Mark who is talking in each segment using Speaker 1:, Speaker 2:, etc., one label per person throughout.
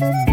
Speaker 1: 历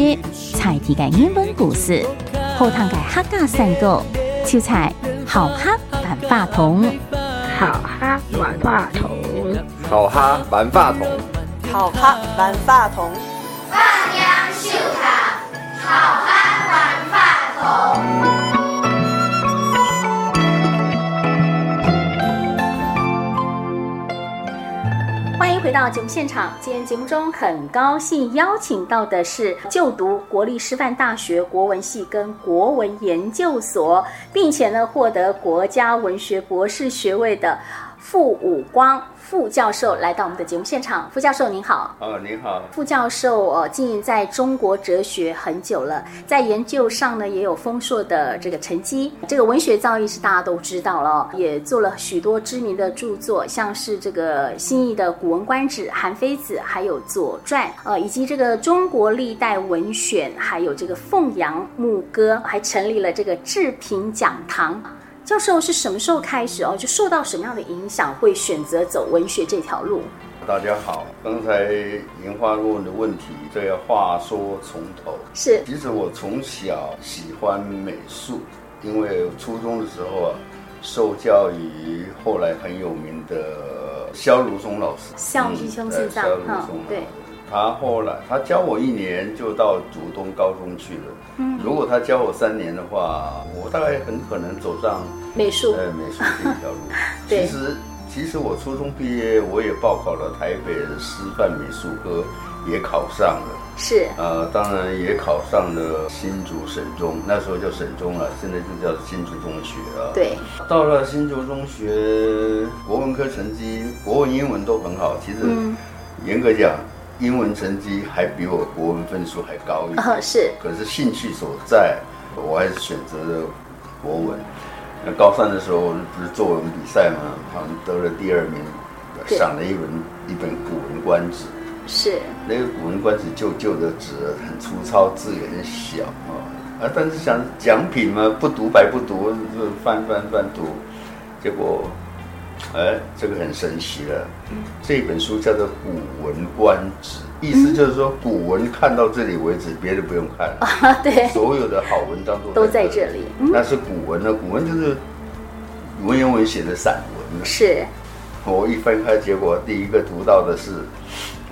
Speaker 1: 史采题嘅英文故事，好听嘅客家山歌，就采好哈万花筒，
Speaker 2: 好哈万花筒，
Speaker 3: 好哈万花筒，
Speaker 4: 好哈万花筒，
Speaker 1: 到节目现场，今天节目中很高兴邀请到的是就读国立师范大学国文系跟国文研究所，并且呢获得国家文学博士学位的傅武光。傅教授来到我们的节目现场，傅教授您好。
Speaker 3: 哦，您好。
Speaker 1: 傅教授呃，经营在中国哲学很久了，在研究上呢也有丰硕的这个成绩。这个文学造诣是大家都知道了，也做了许多知名的著作，像是这个新译的《古文观止》《韩非子》，还有《左传》呃，以及这个《中国历代文选》，还有这个《凤阳牧歌》，还成立了这个治平讲堂。教授是什么时候开始哦？就受到什么样的影响，会选择走文学这条路？
Speaker 3: 大家好，刚才银花问的问题，这要话说从头。
Speaker 1: 是，
Speaker 3: 其实我从小喜欢美术，因为初中的时候啊，受教于后来很有名的肖如松老师。
Speaker 1: 肖如松先生，哈，对。
Speaker 3: 他后来他教我一年就到竹东高中去了。嗯，如果他教我三年的话，我大概很可能走上
Speaker 1: 美术
Speaker 3: 呃美术这条路。其实其实我初中毕业，我也报考了台北的师范美术科，也考上了。
Speaker 1: 是
Speaker 3: 呃，当然也考上了新竹省中，那时候叫省中了，现在就叫新竹中学啊。
Speaker 1: 对，
Speaker 3: 到了新竹中学，国文科成绩，国文、英文都很好。其实严格讲。英文成绩还比我国文分数还高一点，
Speaker 1: 哦，是。
Speaker 3: 可是兴趣所在，我还是选择了国文。那高三的时候不是作文比赛吗？好像得了第二名，赏了一本一本《古文观止》。
Speaker 1: 是。
Speaker 3: 那个《古文观止》旧旧的纸很粗糙，字也很小啊。啊，但是想奖品嘛，不读白不读，就翻翻翻读，结果。哎，这个很神奇了。这本书叫做《古文观止》，意思就是说，古文看到这里为止，别的不用看了。
Speaker 1: 啊，对。
Speaker 3: 所有的好文章都
Speaker 1: 都在这里。
Speaker 3: 那是古文呢，古文就是文言文写的散文。
Speaker 1: 是。
Speaker 3: 我一翻开，结果第一个读到的是，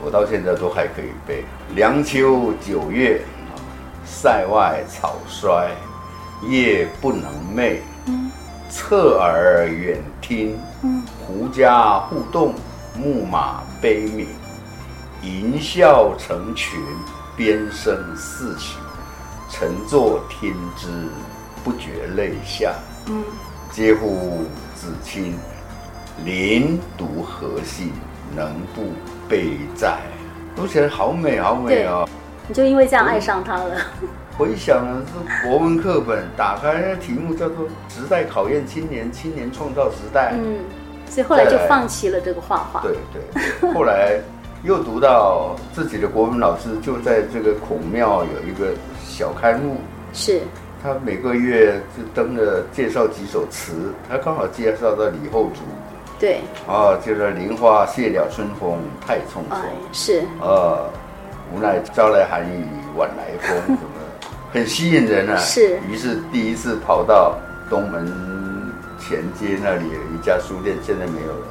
Speaker 3: 我到现在都还可以背：凉秋九月，塞外草衰，夜不能寐。嗯。侧耳远听，狐家互动，牧马悲鸣，淫笑成群，鞭声四起，臣坐听之，不觉泪下。嗯，嗟乎子卿，临读何幸，能不悲哉？读起来好美，好美哦！
Speaker 1: 你就因为这样爱上他了。
Speaker 3: 回想了，是国文课本打开，那题目叫做《时代考验青年，青年创造时代》。嗯，
Speaker 1: 所以后来就放弃了这个画
Speaker 3: 画。对对，后来又读到自己的国文老师就在这个孔庙有一个小刊物，
Speaker 1: 是
Speaker 3: 他每个月就登着介绍几首词，他刚好介绍到李后主。
Speaker 1: 对，
Speaker 3: 啊，就是“林花谢了春风太匆匆”，
Speaker 1: 是
Speaker 3: 啊，无奈朝来寒雨晚来风。很吸引人啊！
Speaker 1: 是，
Speaker 3: 于是第一次跑到东门前街那里有一家书店，现在没有了，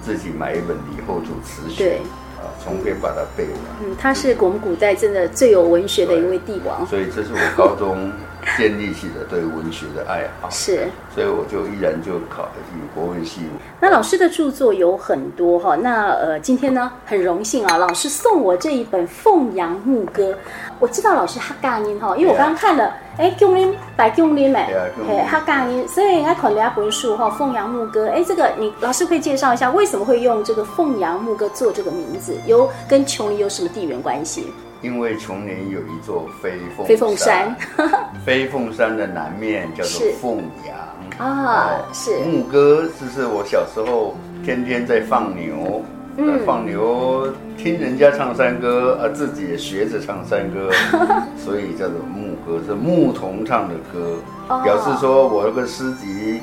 Speaker 3: 自己买一本李后主词选，对，啊，从篇把它背完。
Speaker 1: 嗯，他是我们古代真的最有文学的一位帝王。
Speaker 3: 所以这是我高中建立起了对文学的爱好，
Speaker 1: 是，
Speaker 3: 所以我就依然就考以国文系。
Speaker 1: 那老师的著作有很多哈，那呃，今天呢很荣幸啊，老师送我这一本《凤阳牧歌》。我知道老师哈嘎音哈，因为我刚刚看了，哎，共恁白共恁哎，嘿，客家音，所以应该考虑一本书哈，《凤阳牧歌》。哎，这个你老师可以介绍一下，为什么会用这个《凤阳牧歌》做这个名字？有跟琼林有什么地缘关系？
Speaker 3: 因为琼林有一座飞凤
Speaker 1: 飞凤山，
Speaker 3: 飞凤山的南面叫做凤阳。
Speaker 1: 啊，是。
Speaker 3: 牧歌，就是我小时候天天在放牛，嗯、放牛听人家唱山歌，啊自己也学着唱山歌，所以叫做牧歌，是牧童唱的歌，哦、表示说我这个诗集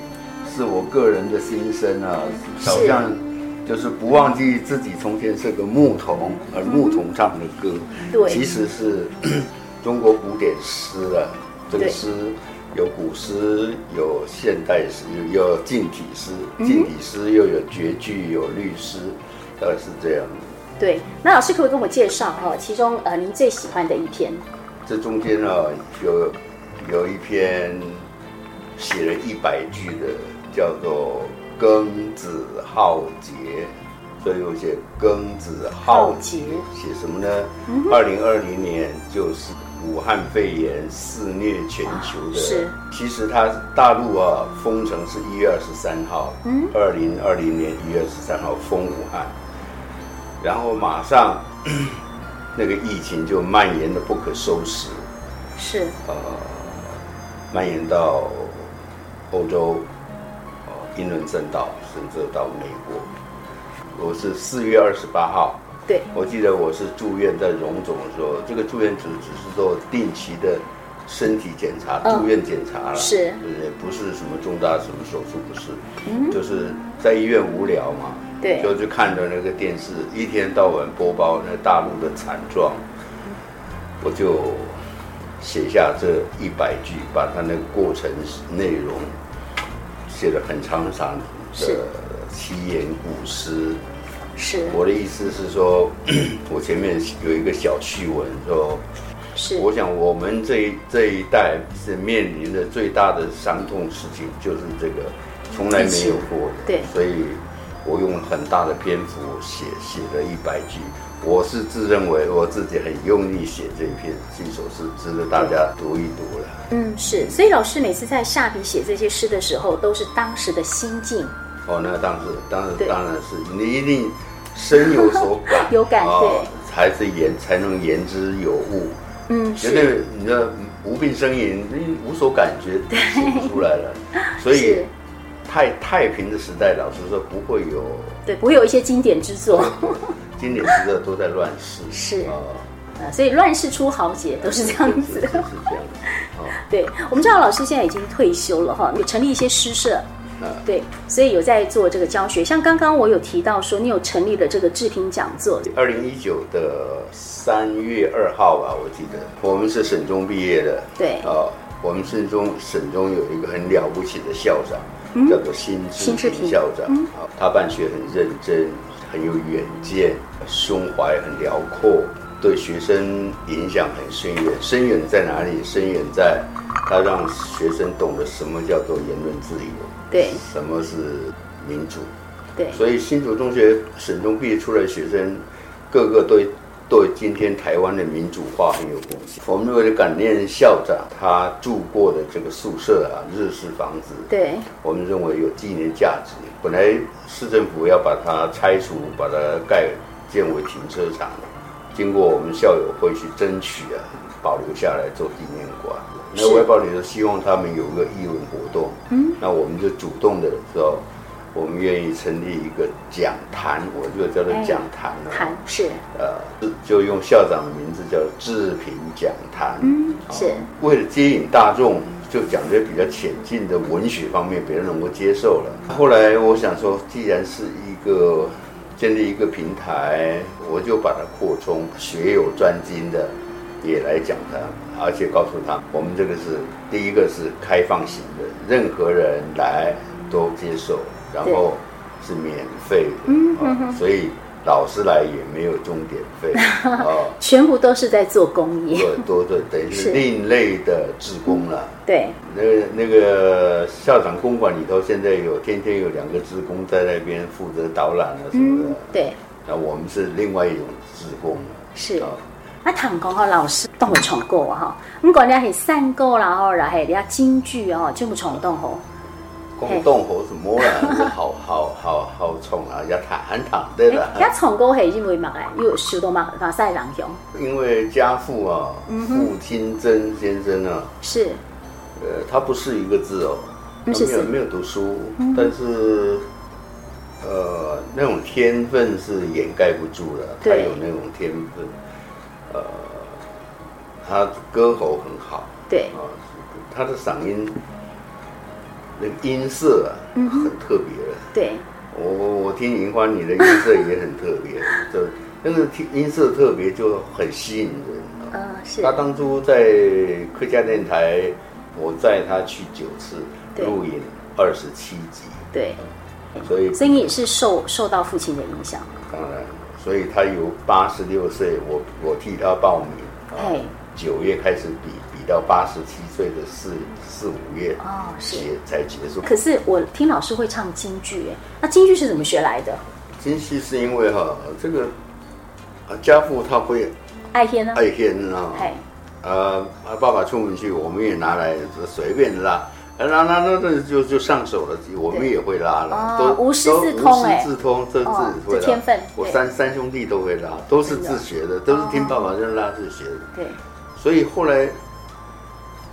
Speaker 3: 是我个人的心声啊，好像。就是不忘记自己从前是个牧童，而牧童唱的歌，
Speaker 1: 对，
Speaker 3: 其实是中国古典诗啊。这个诗有古诗，有现代诗，有近体诗，近体诗又有绝句，有律诗，大概是这样。
Speaker 1: 对，那老师可不可以跟我介绍哈？其中呃，您最喜欢的一篇？
Speaker 3: 这中间啊，有有一篇写了一百句的，叫做。庚子浩劫，所以我写庚子浩劫，写什么呢？二零二零年就是武汉肺炎肆虐全球的。是，其实它大陆啊封城是一月二十三号，嗯，二零二零年一月二十三号封武汉，然后马上 那个疫情就蔓延的不可收拾，
Speaker 1: 是，呃，
Speaker 3: 蔓延到欧洲。英伦正道，甚至到美国。我是四月二十八号，
Speaker 1: 对，
Speaker 3: 我记得我是住院在荣总的时候，这个住院只只是做定期的身体检查，嗯、住院检查了，
Speaker 1: 是，
Speaker 3: 也不对？不是什么重大什么手术，不是，嗯，就是在医院无聊嘛，
Speaker 1: 对，
Speaker 3: 就去看着那个电视，一天到晚播报那大陆的惨状，我就写下这一百句，把它那个过程内容。写了很长很长的七言古诗，
Speaker 1: 是。
Speaker 3: 我的意思是说，我前面有一个小趣闻，说，是。我想我们这一这一代是面临的最大的伤痛事情，就是这个从来没有过的。
Speaker 1: 对。
Speaker 3: 所以我用很大的篇幅写写了一百句。我是自认为我自己很用力写这一篇这首诗，值得大家读一读了。
Speaker 1: 嗯，是。所以老师每次在下笔写这些诗的时候，都是当时的心境。
Speaker 3: 哦，那当时，当然，当然是你一定深有所感，
Speaker 1: 有感，对，
Speaker 3: 才是言才能言之有物。
Speaker 1: 嗯，
Speaker 3: 绝对你的无病呻吟，你无所感觉，写不出来了。所以太太平的时代，老实说不会有，
Speaker 1: 对，不会有一些经典之作。
Speaker 3: 经典之作都在乱世，
Speaker 1: 是啊，所以乱世出豪杰都是这样子，
Speaker 3: 是这样的。
Speaker 1: 对，我们知道老师现在已经退休了哈，你成立一些诗社，对，所以有在做这个教学。像刚刚我有提到说，你有成立了这个志平讲座。
Speaker 3: 二零一九的三月二号吧，我记得我们是省中毕业的，
Speaker 1: 对啊，
Speaker 3: 我们省中省中有一个很了不起的校长，叫做新志平校长，啊，他办学很认真。很有远见，胸怀很辽阔，对学生影响很深远。深远在哪里？深远在，他让学生懂得什么叫做言论自由，
Speaker 1: 对，什
Speaker 3: 么是民主，
Speaker 1: 对。
Speaker 3: 所以新竹中学省中毕业出来的学生，个个对对今天台湾的民主化很有贡献。我们为了感念校长，他住过的这个宿舍啊，日式房子，
Speaker 1: 对，
Speaker 3: 我们认为有纪念价值。本来市政府要把它拆除，把它盖建为停车场，经过我们校友会去争取啊，保留下来做纪念馆。那外报里头希望他们有个义文活动，嗯，那我们就主动的说，我们愿意成立一个讲坛，我就叫做讲坛了。
Speaker 1: 坛是
Speaker 3: 呃，就用校长的名字叫志平讲坛，
Speaker 1: 嗯，是
Speaker 3: 为了接引大众。就讲的比较浅近的文学方面，别人能够接受了。后来我想说，既然是一个建立一个平台，我就把它扩充，学有专精的也来讲它，而且告诉他，我们这个是第一个是开放型的，任何人来都接受，然后是免费的，嗯，所以老师来也没有钟点费 啊，
Speaker 1: 全部都是在做公益，
Speaker 3: 对，都对，等于是另类的志工了。
Speaker 1: 对，
Speaker 3: 那个那个校长公馆里头，现在有天天有两个志工在那边负责导览啊什么的。
Speaker 1: 嗯、对，
Speaker 3: 那我们是另外一种志工。
Speaker 1: 是。啊，那唐公和老师都会闯过哈，不管你是散过然后然后你要京剧哦，全部闯动吼。
Speaker 3: 广东河什么啦？好好好好闯啊！要谈很谈对的。
Speaker 1: 要闯过系因为乜咧？又受到马马赛人响。
Speaker 3: 因为家父啊，傅金珍先生啊，
Speaker 1: 是，
Speaker 3: 呃，他不是一个字哦，他没有没有读书，但是，呃，那种天分是掩盖不住的。他有那种天分，呃，他歌喉很好，
Speaker 1: 对
Speaker 3: 啊，他的嗓音。那个音色啊，很特别的。
Speaker 1: 对，
Speaker 3: 我我听银欢，你的音色也很特别，就那个听音色特别，就很吸引人。嗯，是。他当初在客家电台，我载他去九次录影二十七集。
Speaker 1: 对，
Speaker 3: 所以
Speaker 1: 所以你也是受受到父亲的影响。
Speaker 3: 当然，所以他有八十六岁，我我替他报名。哎，九月开始比。比到八十七岁的四四五月哦，是。才结束。
Speaker 1: 可是我听老师会唱京剧，哎，那京剧是怎么学来的？
Speaker 3: 京剧是因为哈，这个家父他会
Speaker 1: 爱天呢，
Speaker 3: 爱天啊，呃，爸爸出门去，我们也拿来随便拉，拉拉那那就就上手了，我们也会拉了，都
Speaker 1: 无师自通，哎，
Speaker 3: 自通，这
Speaker 1: 这天分，
Speaker 3: 我三三兄弟都会拉，都是自学的，都是听爸爸这样拉自学的，
Speaker 1: 对，
Speaker 3: 所以后来。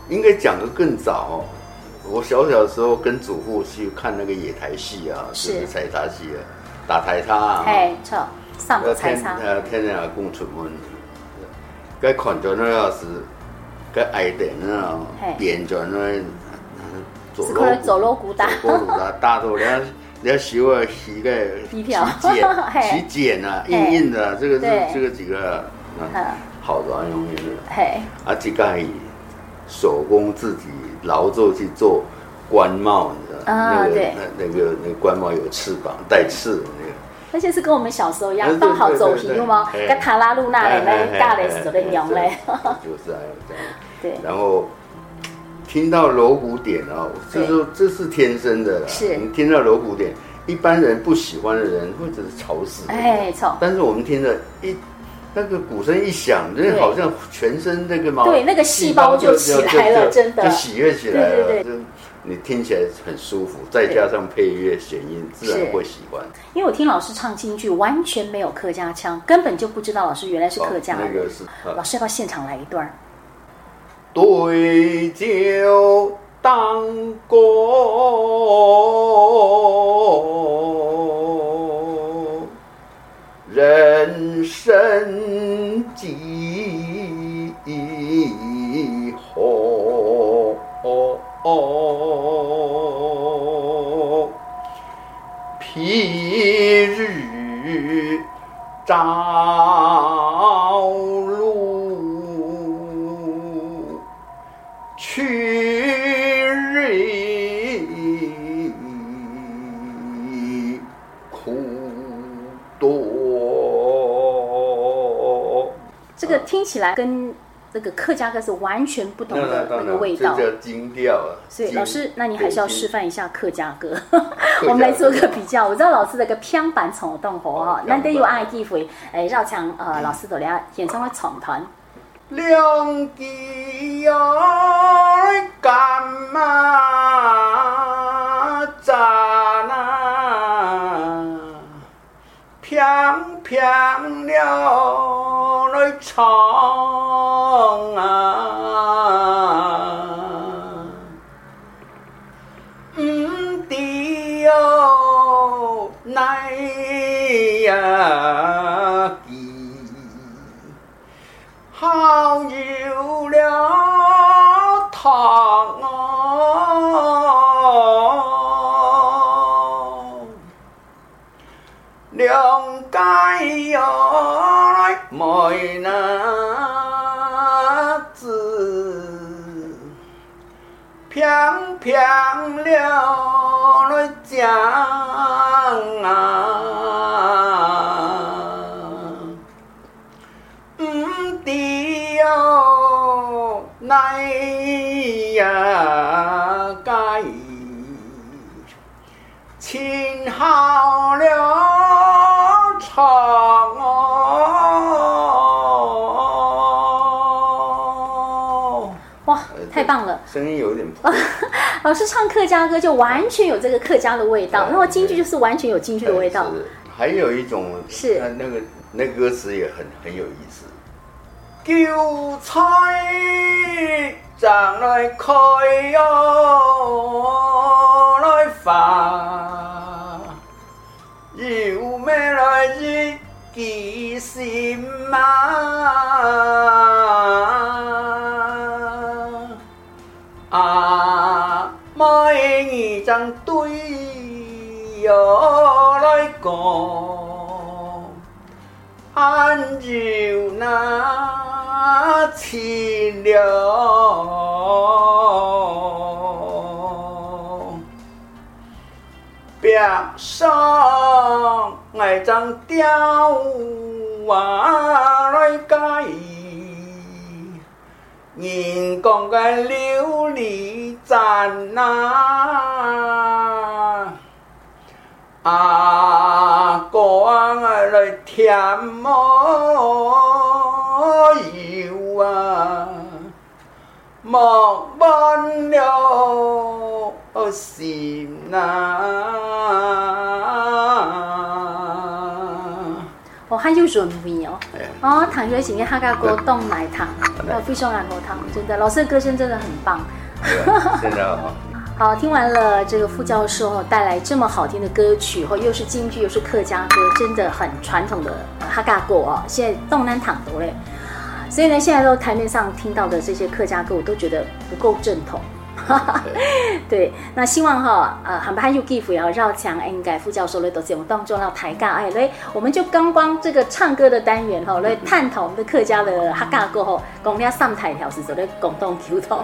Speaker 3: 应该讲的更早，我小小的时候跟祖父去看那个野台戏啊，就是采茶戏啊，打台叉啊，
Speaker 1: 哎，错，上采茶，
Speaker 3: 呃，天天啊共出门，该看着那要是，该挨点那，边转那，
Speaker 1: 走路走路鼓打，
Speaker 3: 走路打打到两两手啊，膝盖起茧，起茧啊，硬硬的，这个是这个几个，好的，容易的，嘿，啊，几个。手工自己劳作去做官帽，你知道吗？那个那那个那官帽有翅膀带刺的那个，
Speaker 1: 那些是跟我们小时候一样放好走皮吗？跟塔拉露娜的那大的时候的样嘞，
Speaker 3: 就是啊这样。对，然后听到锣鼓点啊，这是这是天生的，是你听到锣鼓点，一般人不喜欢的人或者是吵死，哎，吵。但是我们听着一。那个鼓声一响，那好像全身那个毛
Speaker 1: 对那个细胞就起来了，真的
Speaker 3: 就喜悦起来了。对对对，你听起来很舒服，再加上配乐弦音，自然会喜欢。
Speaker 1: 因为我听老师唱京剧，完全没有客家腔，根本就不知道老师原来是客家人。
Speaker 3: 那个是
Speaker 1: 老师要不要现场来一段？
Speaker 3: 对酒当歌。生几何？譬日
Speaker 1: 朝听起来跟那个客家歌是完全不同的那个味道，
Speaker 3: 这叫京调啊。
Speaker 1: 所以老师，那你还是要示范一下 客家歌，我们来做个比较。我知道老师的个偏板闯动活哈，难得有爱机会，哎，绕墙呃，老师都来演唱会闯团。
Speaker 3: 两地呀，干嘛咋那？偏偏了。长啊，嗯的哟，奈呀地，好有了他。那子偏偏了来讲啊，哟，那呀该亲好。声音有点破。
Speaker 1: 老师唱客家歌就完全有这个客家的味道，然后京剧就是完全有京剧的味道。
Speaker 3: 还有一种
Speaker 1: 是
Speaker 3: 那个那歌词也很很有意思。韭菜长来开哟，来发，有咩来日记心嘛。俺就那亲了，边上爱张雕啊来改，人讲个琉璃盏呐。啊，光来添么油啊，莫忘了心呐。
Speaker 1: 哦，还有韵味哦。哦，唐学贤的客家歌冻奶糖，哦，非常爱喝汤，真的，老师的歌声真的很棒。
Speaker 3: 现在好。
Speaker 1: 听完了这个副教授带来这么好听的歌曲，后又是京剧又是客家歌，真的很传统的哈嘎歌哦。现在动南躺多嘞，所以呢，现在都台面上听到的这些客家歌，我都觉得不够正统。对，那希望哈，呃，很不还有机会要绕墙，应该副教授来到节目当中要抬杠哎，来，我们就刚刚这个唱歌的单元哈，来探讨我们的客家的客家歌吼，讲了三台条是做的共同沟通，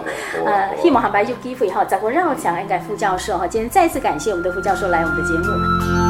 Speaker 1: 呃，希望很不还有机会哈，再过绕墙，应该副教授哈，今天再次感谢我们的副教授来我们的节目。